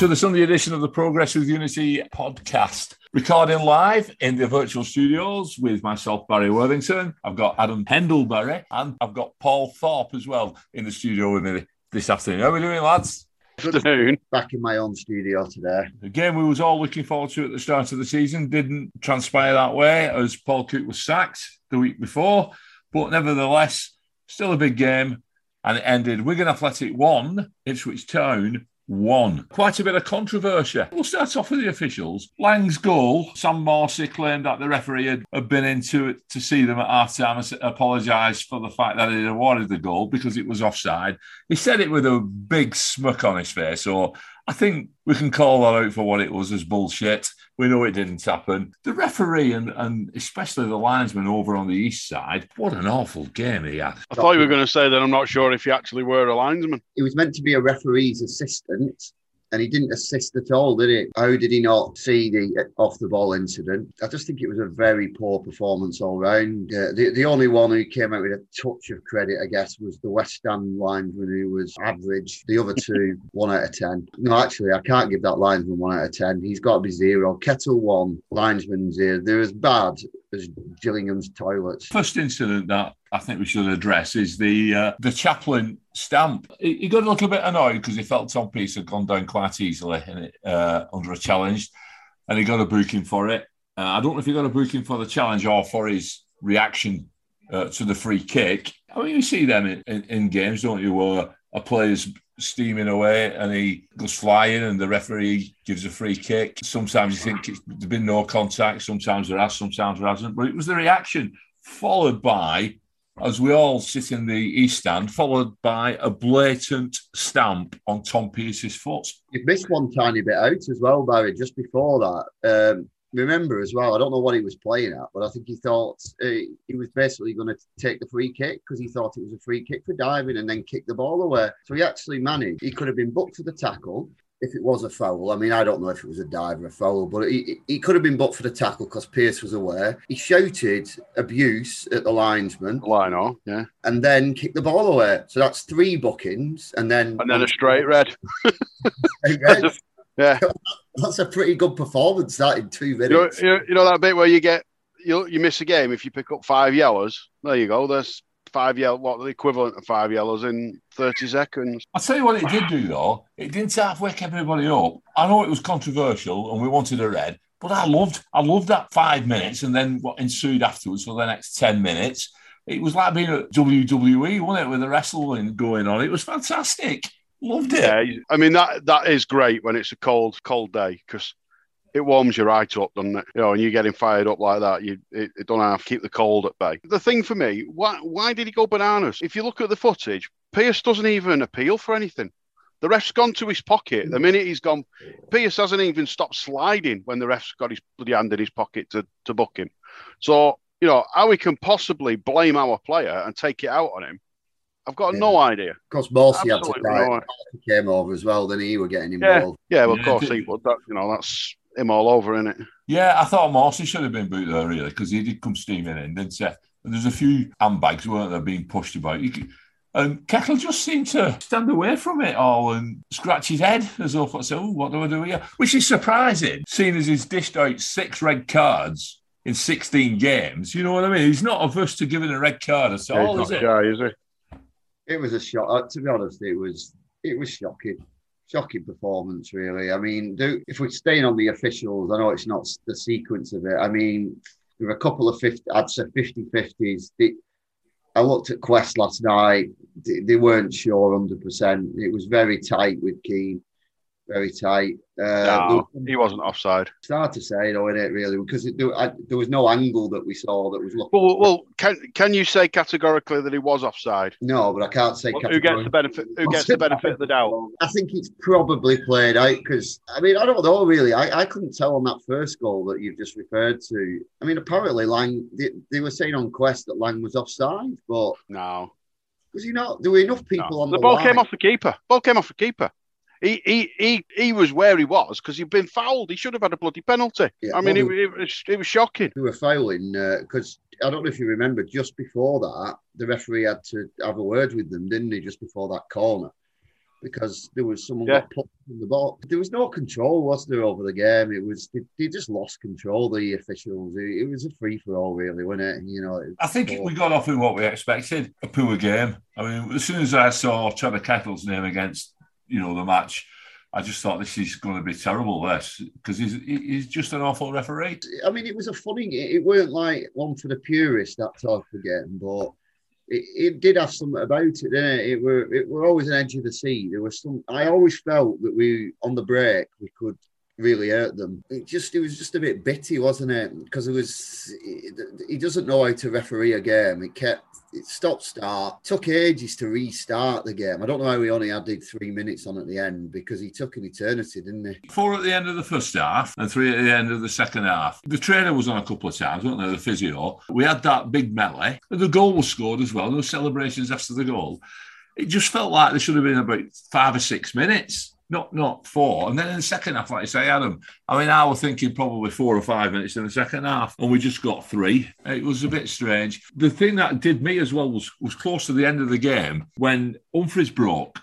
Welcome to the Sunday edition of the Progress with Unity podcast. Recording live in the virtual studios with myself, Barry Worthington. I've got Adam Pendlebury and I've got Paul Thorpe as well in the studio with me this afternoon. How are we doing, lads? Good afternoon. Back in my own studio today. The game we was all looking forward to at the start of the season didn't transpire that way as Paul Cook was sacked the week before, but nevertheless, still a big game. And it ended Wigan Athletic 1, Ipswich Town one. Quite a bit of controversy. We'll start off with the officials. Lang's goal, Sam Morsy claimed that the referee had, had been into it to see them at half time and apologised for the fact that he awarded the goal because it was offside. He said it with a big smirk on his face, so I think we can call that out for what it was as bullshit. We know it didn't happen. The referee and, and especially the linesman over on the east side, what an awful game he had. I thought you were going to say that I'm not sure if he actually were a linesman. He was meant to be a referee's assistant and he didn't assist at all, did he? How did he not see the off the ball incident? I just think it was a very poor performance all round. Uh, the, the only one who came out with a touch of credit, I guess, was the West Ham linesman who was average. The other two, one out of 10. No, actually, I can't give that linesman one out of 10. He's got to be zero. Kettle one, linesman zero. They're as bad as Gillingham's toilets. First incident that I think we should address is the uh, the Chaplin stamp. He, he, got a little bit annoyed because he felt Tom Pearce had gone down quite easily it, uh, under a challenge, and he got a booking for it. Uh, I don't know if he got a booking for the challenge or for his reaction uh, to the free kick. I mean, you see them in, in, in games, don't you, where a player's steaming away and he goes flying and the referee gives a free kick. Sometimes you think there's been no contact, sometimes there has, sometimes there hasn't. But it was the reaction followed by as we all sit in the east stand, followed by a blatant stamp on Tom Pearce's foot. He missed one tiny bit out as well, Barry, just before that. Um, remember as well, I don't know what he was playing at, but I think he thought uh, he was basically going to take the free kick because he thought it was a free kick for diving and then kick the ball away. So he actually managed. He could have been booked for the tackle if it was a foul. I mean, I don't know if it was a dive or a foul, but he, he could have been booked for the tackle because Pearce was aware. He shouted abuse at the linesman. Lino, yeah. And then kicked the ball away. So that's three bookings. And then. And then a straight red. red. yeah. That's a pretty good performance, that in two minutes. You know, you know that bit where you get. You, you miss a game if you pick up five yellows. There you go. There's five yellow, what the equivalent of five yellows in 30 seconds. I'll tell you what it did do though. It didn't half wake everybody up. I know it was controversial and we wanted a red, but I loved I loved that five minutes and then what ensued afterwards for the next 10 minutes. It was like being at WWE, wasn't it, with the wrestling going on. It was fantastic. Loved it. Yeah, I mean that that is great when it's a cold, cold day because it warms your right up, doesn't it? You know, and you're getting fired up like that, you it, it don't have to keep the cold at bay. The thing for me, why why did he go bananas? If you look at the footage, Pearce doesn't even appeal for anything. The ref's gone to his pocket. The minute he's gone, Pearce hasn't even stopped sliding when the ref's got his bloody hand in his pocket to, to book him. So, you know, how we can possibly blame our player and take it out on him, I've got yeah. no idea. Of course, Morsy had to cry. No came over as well, then he were getting involved. Yeah, yeah well, of course he would. That, you know, that's him all over, in it? Yeah, I thought Morsy should have been boot there, really, because he did come steaming in, didn't he? And there's a few handbags, weren't there, being pushed about. Could, um, and Kettle just seemed to stand away from it all and scratch his head as though, so, oh, what do I do here? Which is surprising, seeing as he's dished out six red cards in 16 games. You know what I mean? He's not averse to giving a red card at all, yeah, is it? Yeah, is he? It was a shock. Uh, to be honest, it was it was shocking shocking performance, really. I mean, do, if we're staying on the officials, I know it's not the sequence of it. I mean, there were a couple of 50, I'd say 50 50s. I looked at Quest last night. They, they weren't sure 100%. It was very tight with Keane very tight. Uh, no, he wasn't offside. It's hard to say, though, isn't it, really? Because it, there, I, there, was no angle that we saw that was looking. Well, well, can can you say categorically that he was offside? No, but I can't say. Well, who gets the benefit? Who gets the benefit of the doubt? I think it's probably played out because I mean I don't know really. I, I couldn't tell on that first goal that you've just referred to. I mean, apparently Lang they, they were saying on Quest that Lang was offside, but no. Was he not? There were enough people no. on the, the ball line. came off the keeper. Ball came off the keeper. He, he, he, he was where he was because he'd been fouled. He should have had a bloody penalty. Yeah, I mean, well, it, it, was, it was shocking. We were fouling because uh, I don't know if you remember, just before that, the referee had to have a word with them, didn't he, just before that corner? because there was someone Yeah. got put in the box. There was no control, was there, over the game? It was they, they just lost control. The officials. It, it was a free for all, really, wasn't it? You know. it- I think we got off with what we expected a poor game. I mean, as soon as I saw Trevor Kettle's name against, you know, the match, I just thought this is going to be terrible, this, because he's, he's just an awful referee. I mean, it was a funny. It, weren't like one for the purists that type of game, but it, it did have something about it, didn't it? It were it were always an edge of the seat. There was some. I always felt that we on the break we could really hurt them. It just it was just a bit bitty, wasn't it? Because it was he doesn't know how to referee a game. It kept it stopped start. Took ages to restart the game. I don't know how he only added three minutes on at the end because he took an eternity, didn't he? Four at the end of the first half and three at the end of the second half. The trainer was on a couple of times, wasn't there? The physio. We had that big melee. The goal was scored as well. No celebrations after the goal. It just felt like there should have been about five or six minutes, not not four. And then in the second half, like I say, Adam, I mean, I was thinking probably four or five minutes in the second half, and we just got three. It was a bit strange. The thing that did me as well was was close to the end of the game when Humphrys broke.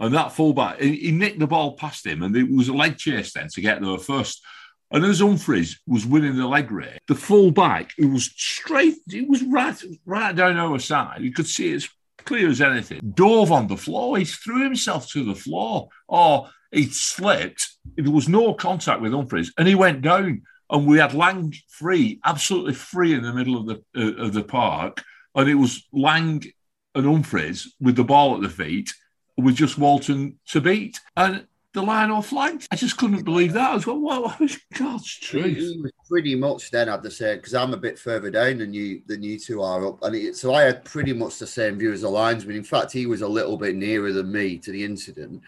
And that fullback, he, nicked the ball past him, and it was a leg chase then to get there first. And as Humphrys was winning the leg race, the fullback, it was straight, it was right, right down our side. You could see it as clear as anything. Dove on the floor. He threw himself to the floor, or he slipped. There was no contact with Humphrys, and he went down. And we had Lang free, absolutely free in the middle of the uh, of the park, and it was Lang and Humphrys with the ball at the feet, with just Walton to beat. And the line off flanked. I just couldn't believe that. I was what, what was God's truth? he was pretty much then, I'd say, because I'm a bit further down than you than you two are up, and it, so I had pretty much the same view as the linesman. In fact, he was a little bit nearer than me to the incident.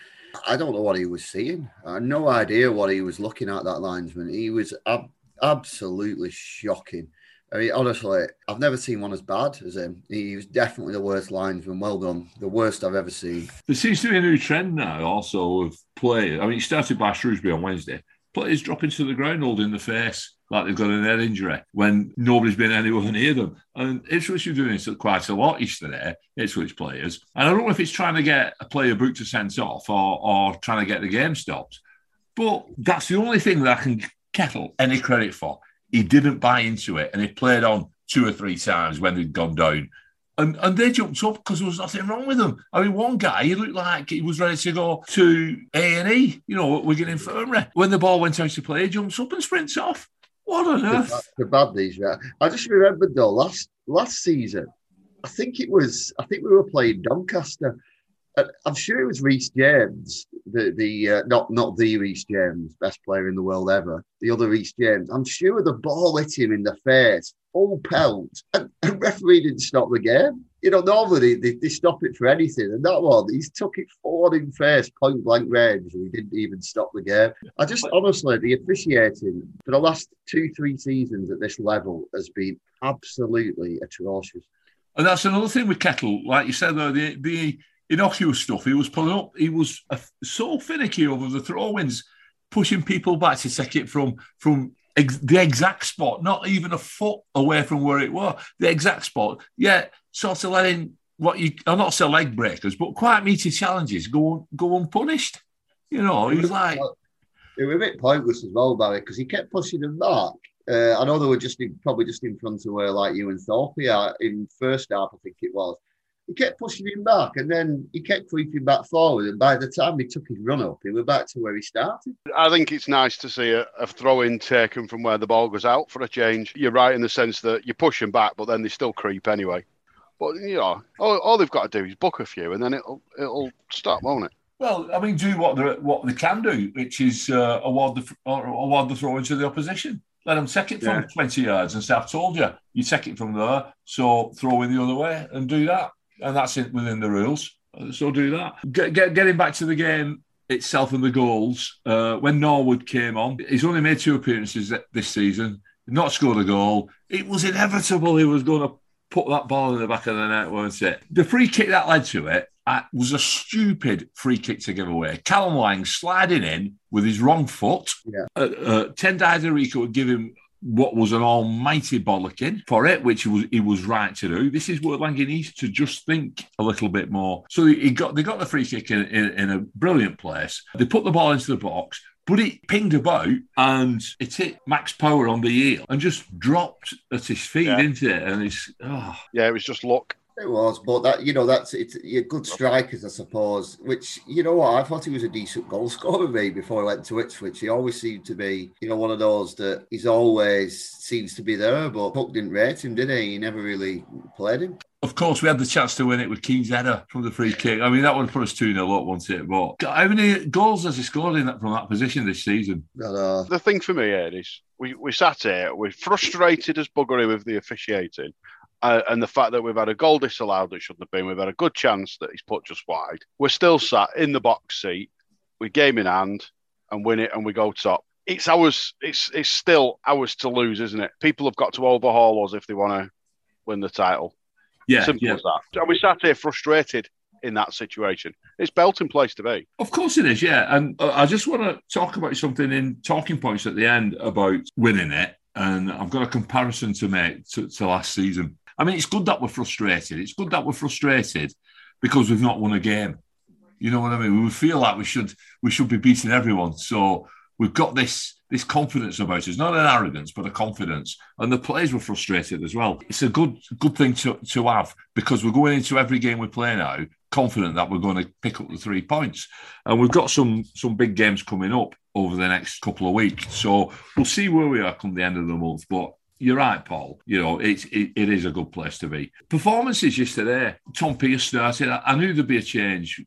I don't know what he was seeing. I had no idea what he was looking at. That linesman, he was ab- absolutely shocking. I mean, honestly, I've never seen one as bad as him. He was definitely the worst linesman. Well done, the worst I've ever seen. There seems to be a new trend now also of players. I mean, it started by Shrewsbury on Wednesday. Players dropping to the ground holding the face like they've got an head injury when nobody's been anywhere near them. And Ipswich are doing this quite a lot yesterday, Ipswich players. And I don't know if it's trying to get a player booked to sent off or, or trying to get the game stopped. But that's the only thing that I can kettle any credit for. He didn't buy into it and he played on two or three times when they'd gone down. And, and they jumped up because there was nothing wrong with them. I mean, one guy, he looked like he was ready to go to A&E, you know, Wigan Infirmary. When the ball went out to play, he jumps up and sprints off. What on earth? The bad these, right? I just remembered though last last season, I think it was I think we were playing Doncaster. I'm sure it was Reece James, the the uh, not not the Reece James, best player in the world ever. The other Reece James. I'm sure the ball hit him in the face, full pelt, and, and referee didn't stop the game. You know, normally they, they stop it for anything, and that one he's took it forward in face, point blank range, and he didn't even stop the game. I just honestly, the officiating for the last two, three seasons at this level has been absolutely atrocious. And that's another thing with Kettle. Like you said, though, the, the innocuous stuff he was pulling up, he was so finicky over the throw-ins, pushing people back to take it from from ex- the exact spot, not even a foot away from where it was, the exact spot. Yeah, sort of letting what you, I'm not say leg breakers, but quite meaty challenges go go unpunished. You know, he was like, It was a bit pointless as well, Barry, because he kept pushing them back. Uh, I know they were just in, probably just in front of where like you and Thorpe are in first half, I think it was. He kept pushing him back, and then he kept creeping back forward. And by the time he took his run up, he was back to where he started. I think it's nice to see a, a throw in taken from where the ball goes out for a change. You're right in the sense that you push them back, but then they still creep anyway. But you know, all, all they've got to do is book a few, and then it'll it'll stop, won't it? well, I mean, do what they what they can do, which is uh, award the or award the throw into the opposition. Let them take it from Yeah. 20 yards and say, I've told you, you take it from there, so throw in the other way and do that. And that's it within the rules. So do that. Get, get, getting back to the game itself and the goals, uh, when Norwood came on, he's only made two appearances th- this season, not scored a goal. It was inevitable he was going to put that ball in the back of the net, weren't it? The free kick that led to it uh, was a stupid free kick to give away. Callum Lang sliding in with his wrong foot. Yeah. Uh, uh, Tendayi Darikwa would give him what was an almighty bollocking for it, which he was he was right to do. This is what Lang needs to just think a little bit more. So he got they got the free kick in, in, in a brilliant place. They put the ball into the box. But it pinged about and it hit Max Power on the heel and just dropped at his feet, Yeah. into it? And it's oh, Yeah, it was just luck. It was, but that you know that's it's you're good strikers, I suppose. Which you know what I thought he was a decent goal scorer me before he went to Ipswich. He always seemed to be you know one of those that he's always seems to be there, but Puck didn't rate him, did he? He never really played him. Of course, we had the chance to win it with Keane's header from the free kick. I mean, that one put us 2 0 up, wasn't it? But how many goals has he scored in that from that position this season? But, uh, The thing for me, Ed, is we, we sat here, we're frustrated as buggery with the officiating. Uh, and the fact that we've had a goal disallowed that shouldn't have been, we've had a good chance that he's put just wide. We're still sat in the box seat, we game in hand and win it, and we go top. It's ours. It's it's still ours to lose, isn't it? People have got to overhaul us if they want to win the title. Yeah, Simple yeah. as that. And we sat here frustrated in that situation. It's belting place to be. Of course it is, yeah. And uh, I just want to talk about something in talking points at the end about winning it. And I've got a comparison to make to, to last season. I mean, it's good that we're frustrated. It's good that we're frustrated because we've not won a game. You know what I mean? We feel like we should we should be beating everyone. So we've got this this confidence about us, not an arrogance, but a confidence. And the players were frustrated as well. It's a good good thing to, to have because we're going into every game we play now confident that we're going to pick up the three points. And we've got some some big games coming up over the next couple of weeks. So we'll see where we are come the end of the month. But you're right, Paul. You know, it's it, it is a good place to be. Performances yesterday. Tom Pearce started. I, I knew there'd be a change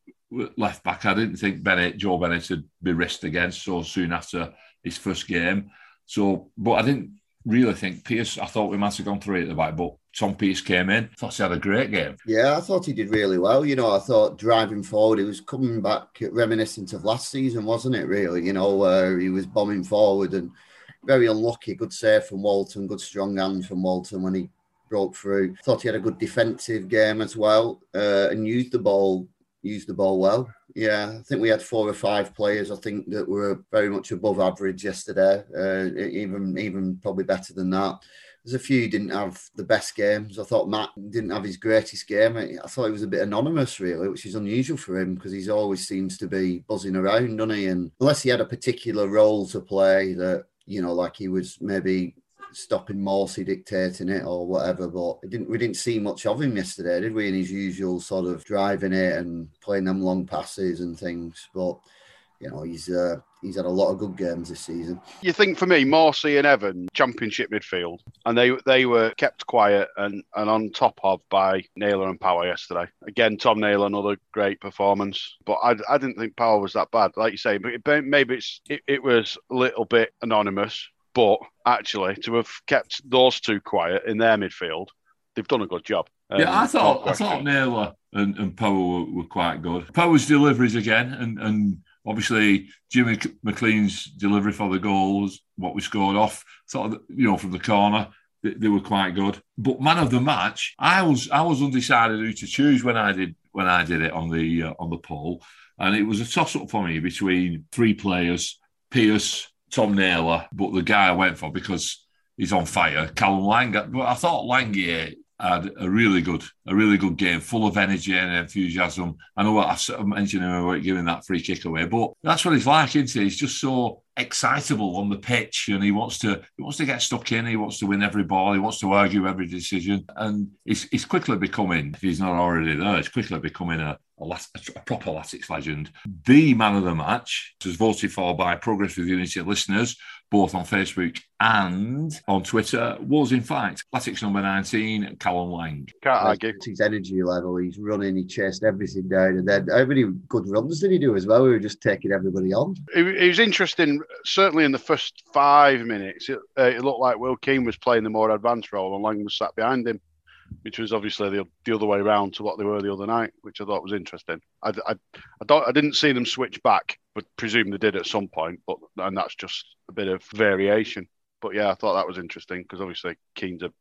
left back. I didn't think Bennett, Joe Bennett, would be risked against so soon after his first game. So, but I didn't really think Pearce. I thought we might have gone three at the back, but Tom Pearce came in. Thought he had a great game. Yeah, I thought he did really well. You know, I thought driving forward, he was coming back reminiscent of last season, wasn't it? Really, you know, where he was bombing forward and very unlucky. Good save from Walton, good strong hand from Walton when he broke through. Thought he had a good defensive game as well uh, and used the ball, used the ball well. Yeah, I think we had four or five players. I think that were very much above average yesterday, uh, even even probably better than that. There's a few didn't have the best games. I thought Matt didn't have his greatest game. I thought he was a bit anonymous, really, which is unusual for him because he's always seems to be buzzing around, doesn't he? And unless he had a particular role to play that, you know, like he was maybe stopping Morsy dictating it or whatever, but it didn't we didn't see much of him yesterday, did we? In his usual sort of driving it and playing them long passes and things. But you know, he's uh, he's had a lot of good games this season. You think for me, Morsy and Evan, championship midfield, and they they were kept quiet and, and on top of by Naylor and Power yesterday. Again, Tom Naylor, another great performance, but I, I didn't think Power was that bad, like you say. But it, maybe it's it, it was a little bit anonymous, but actually to have kept those two quiet in their midfield, they've done a good job. Yeah, I Um, thought I thought. Naylor and, and Power were, were quite good. Power's deliveries again, and and obviously Jimmy McClean's delivery for the goals, what we scored off, sort of you know from the corner, they, they were quite good. But man of the match, I was I was undecided who to choose when I did when I did it on the uh, on the poll, and it was a toss up for me between three players: Pearce, Tom Naylor, but the guy I went for because he's on fire, Callum Lang. But I thought Langier had a really good, a really good game, full of energy and enthusiasm. I know I sort of mentioned him about giving that free kick away, but that's what he's like, isn't he? He's just so excitable on the pitch, and he wants to, he wants to get stuck in. He wants to win every ball. He wants to argue every decision, and he's, he's quickly becoming, if he's not already there, he's quickly becoming a. A, a proper Latics legend. The man of the match was voted for by Progress with Unity listeners, both on Facebook and on Twitter, was in fact Latics number 19, Callum Lang. Can't argue. His energy level, he's running, he chased everything down, and then how many good runs did he do as well? We were just taking everybody on. It, it was interesting, certainly in the first five minutes. It, uh, it looked like Will Keane was playing the more advanced role and Lang was sat behind him, which was obviously the, the other way around to what they were the other night, which I thought was interesting. I, I, I, don't, I didn't see them switch back, but presume they did at some point, but and that's just a bit of variation. But yeah, I thought that was interesting because obviously Keane's a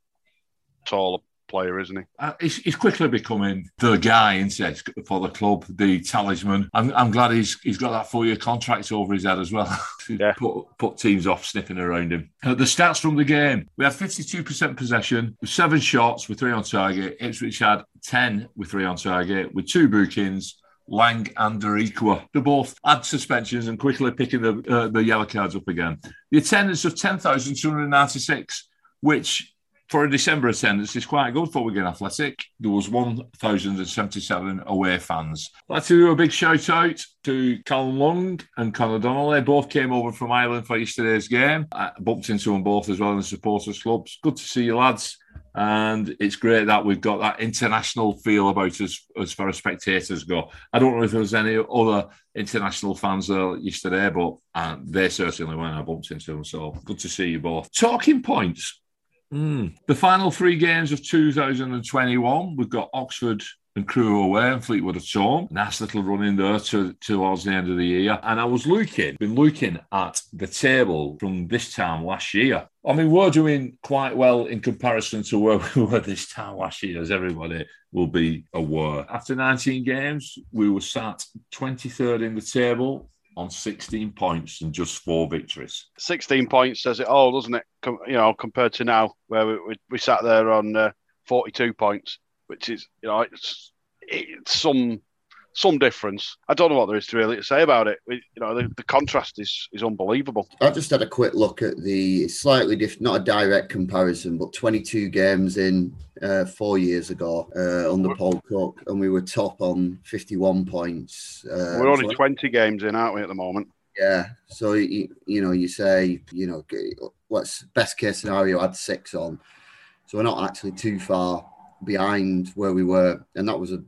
tall, player, isn't he? Uh, he's, he's quickly becoming the guy, isn't he, for the club, the talisman. I'm, I'm glad he's he's got that four year contract over his head as well. Yeah. put, put teams off sniffing around him. Uh, the stats from the game we had 52% possession, with seven shots with three on target. Ipswich had 10 with three on target, with two bookings. Lang and Darikwa. They both had suspensions and quickly picking the uh, the yellow cards up again. The attendance of 10,296, which for a December attendance is quite good for Wigan Athletic. There was 1,077 away fans. I'd like to do a big shout out to Callum Long and Conor Donnelly. They both came over from Ireland for yesterday's game. I bumped into them both as well in the supporters clubs. Good to see you lads. And it's great that we've got that international feel about us as far as spectators go. I don't know if there was any other international fans there yesterday, but uh, they certainly when I bumped into them. So good to see you both. Talking points. Mm. The final three games of 2021, we've got Oxford and Crewe away and Fleetwood at home. Nice little run in there to, towards the end of the year. And I was looking, been looking at the table from this time last year. I mean, we're doing quite well in comparison to where we were this time last year, as everybody will be aware. After 19 games, we were sat 23rd in the table on 16 points and just four victories. 16 points says it all, doesn't it? Com- you know, compared to now, where we, we, we sat there on uh, 42 points, which is, you know, it's, it's some some difference. I don't know what there is to really to say about it. We, you know, the, the contrast is is unbelievable. I just had a quick look at the slightly different, not a direct comparison, but 22 games in uh, four years ago uh, under Paul Cook, and we were top on 51 points. Uh, We're only so- 20 games in, aren't we, at the moment? Yeah. So you, you know, you say, you know, what's best case scenario? Had six on, so we're not actually too far behind where we were, and that was a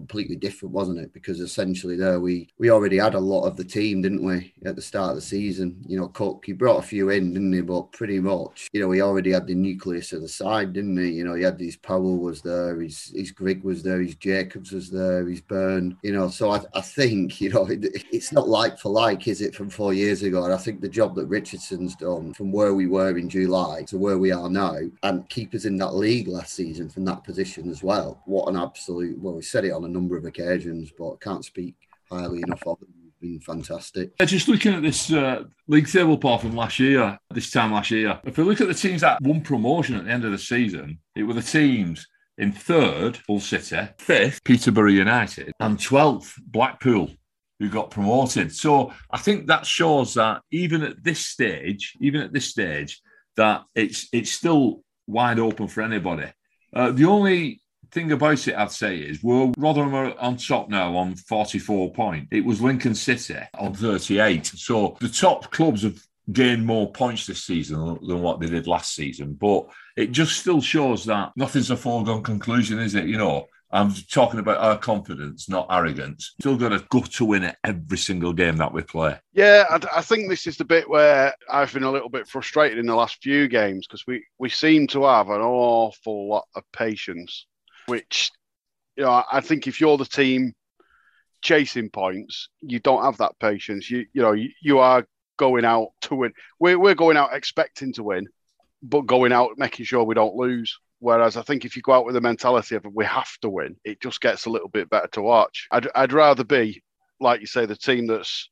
completely different, wasn't it? Because essentially there we we already had a lot of the team, didn't we, at the start of the season? You know, Cook he brought a few in, didn't he? But pretty much, you know, he already had the nucleus of the side, didn't he? You know, he had his Powell was there, his his Grigg was there, his Jacobs was there, his Burn. You know, so I, I think you know it, it's not like for like, is it, from four years ago? And I think the job that Richardson's done from where we were in July to where we are now, and keep us in that league last season from that position as well. What an absolute well, we said it on number of occasions, but can't speak highly enough of them. Been fantastic. Uh, Just looking at this uh, league table poll from last year, this time last year, if we look at the teams that won promotion at the end of the season, it were the teams in third, Hull City, fifth, Peterborough United, and 12th, Blackpool, who got promoted. So I think that shows that even at this stage, even at this stage, that it's it's still wide open for anybody. Uh, the only thing about it, I'd say, is we're Rotherham are on top now on 44 points. It was Lincoln City on 38. So the top clubs have gained more points this season than what they did last season. But it just still shows that nothing's a foregone conclusion, is it? You know, I'm talking about our confidence, not arrogance. Still got a go to win at every single game that we play. Yeah, I, I think this is the bit where I've been a little bit frustrated in the last few games because we, we seem to have an awful lot of patience, which, you know, I think if you're the team chasing points, you don't have that patience. You you know, you, you are going out to win. We're, we're going out expecting to win, but going out making sure we don't lose. Whereas I think if you go out with the mentality of we have to win, it just gets a little bit better to watch. I'd, I'd rather be, like you say, the team that's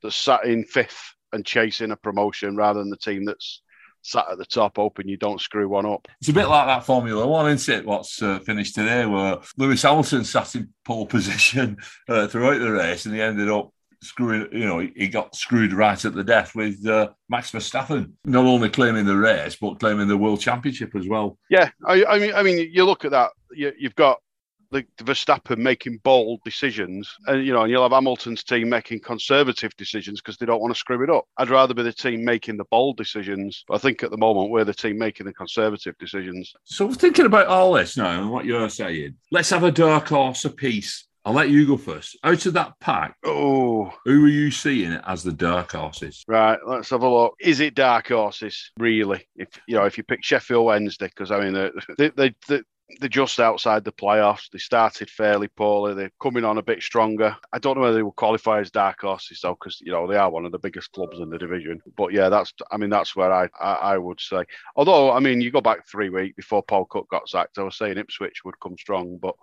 that's sat in fifth and chasing a promotion rather than the team that's sat at the top hoping you don't screw one up. It's a bit like that Formula One, isn't it? What's uh, finished today, where Lewis Hamilton sat in pole position uh, throughout the race and he ended up screwing, you know, he got screwed right at the death with uh, Max Verstappen, not only claiming the race, but claiming the world championship as well. Yeah, I, I mean, I mean, you look at that. You, you've got the, Verstappen making bold decisions, and you know, and you'll have Hamilton's team making conservative decisions because they don't want to screw it up. I'd rather be the team making the bold decisions, but I think at the moment we're the team making the conservative decisions. So thinking about all this now and what you're saying, let's have a dark horse apiece. I'll let you go first. Out of that pack, Oh, who are you seeing as the dark horses? right. Let's have a look. Is it dark horses really? If you know, if you pick Sheffield Wednesday, because I mean, they, they, they, they're just outside the playoffs. They started fairly poorly. They're coming on a bit stronger. I don't know whether they will qualify as dark horses though, because you know they are one of the biggest clubs in the division. But yeah, that's I mean that's where I, I, I would say. Although I mean you go back three weeks before Paul Cook got sacked, I was saying Ipswich would come strong, but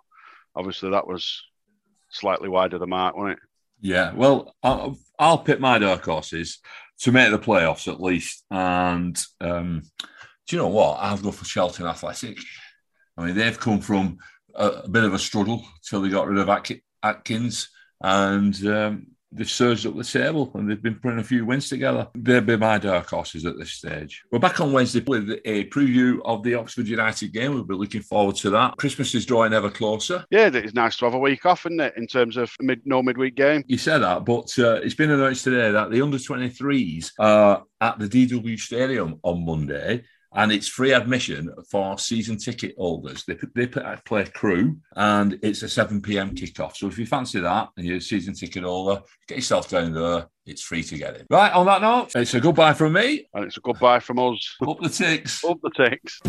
obviously that was slightly wide of the mark, wasn't it? Yeah, well, I'll, I'll pick my dark horses to make the playoffs at least. And um, do you know what? I'll go for Charlton Athletic. I mean, they've come from a, a bit of a struggle till they got rid of Adkins, and um, they've surged up the table and they've been putting a few wins together. They'll be my dark horses at this stage. We're back on Wednesday with a preview of the Oxford United game. We'll be looking forward to that. Christmas is drawing ever closer. Yeah, it's nice to have a week off, isn't it, in terms of mid no midweek game? You said that, but uh, it's been announced today that the under 23s are at the DW Stadium on Monday and it's free admission for season ticket holders. They they uh, play Crewe, and it's a seven pm kickoff. So if you fancy that and you're a season ticket holder, get yourself down there. It's free to get in. Right on that note, it's a goodbye from me, and it's a goodbye from us. Up the ticks. Up the ticks.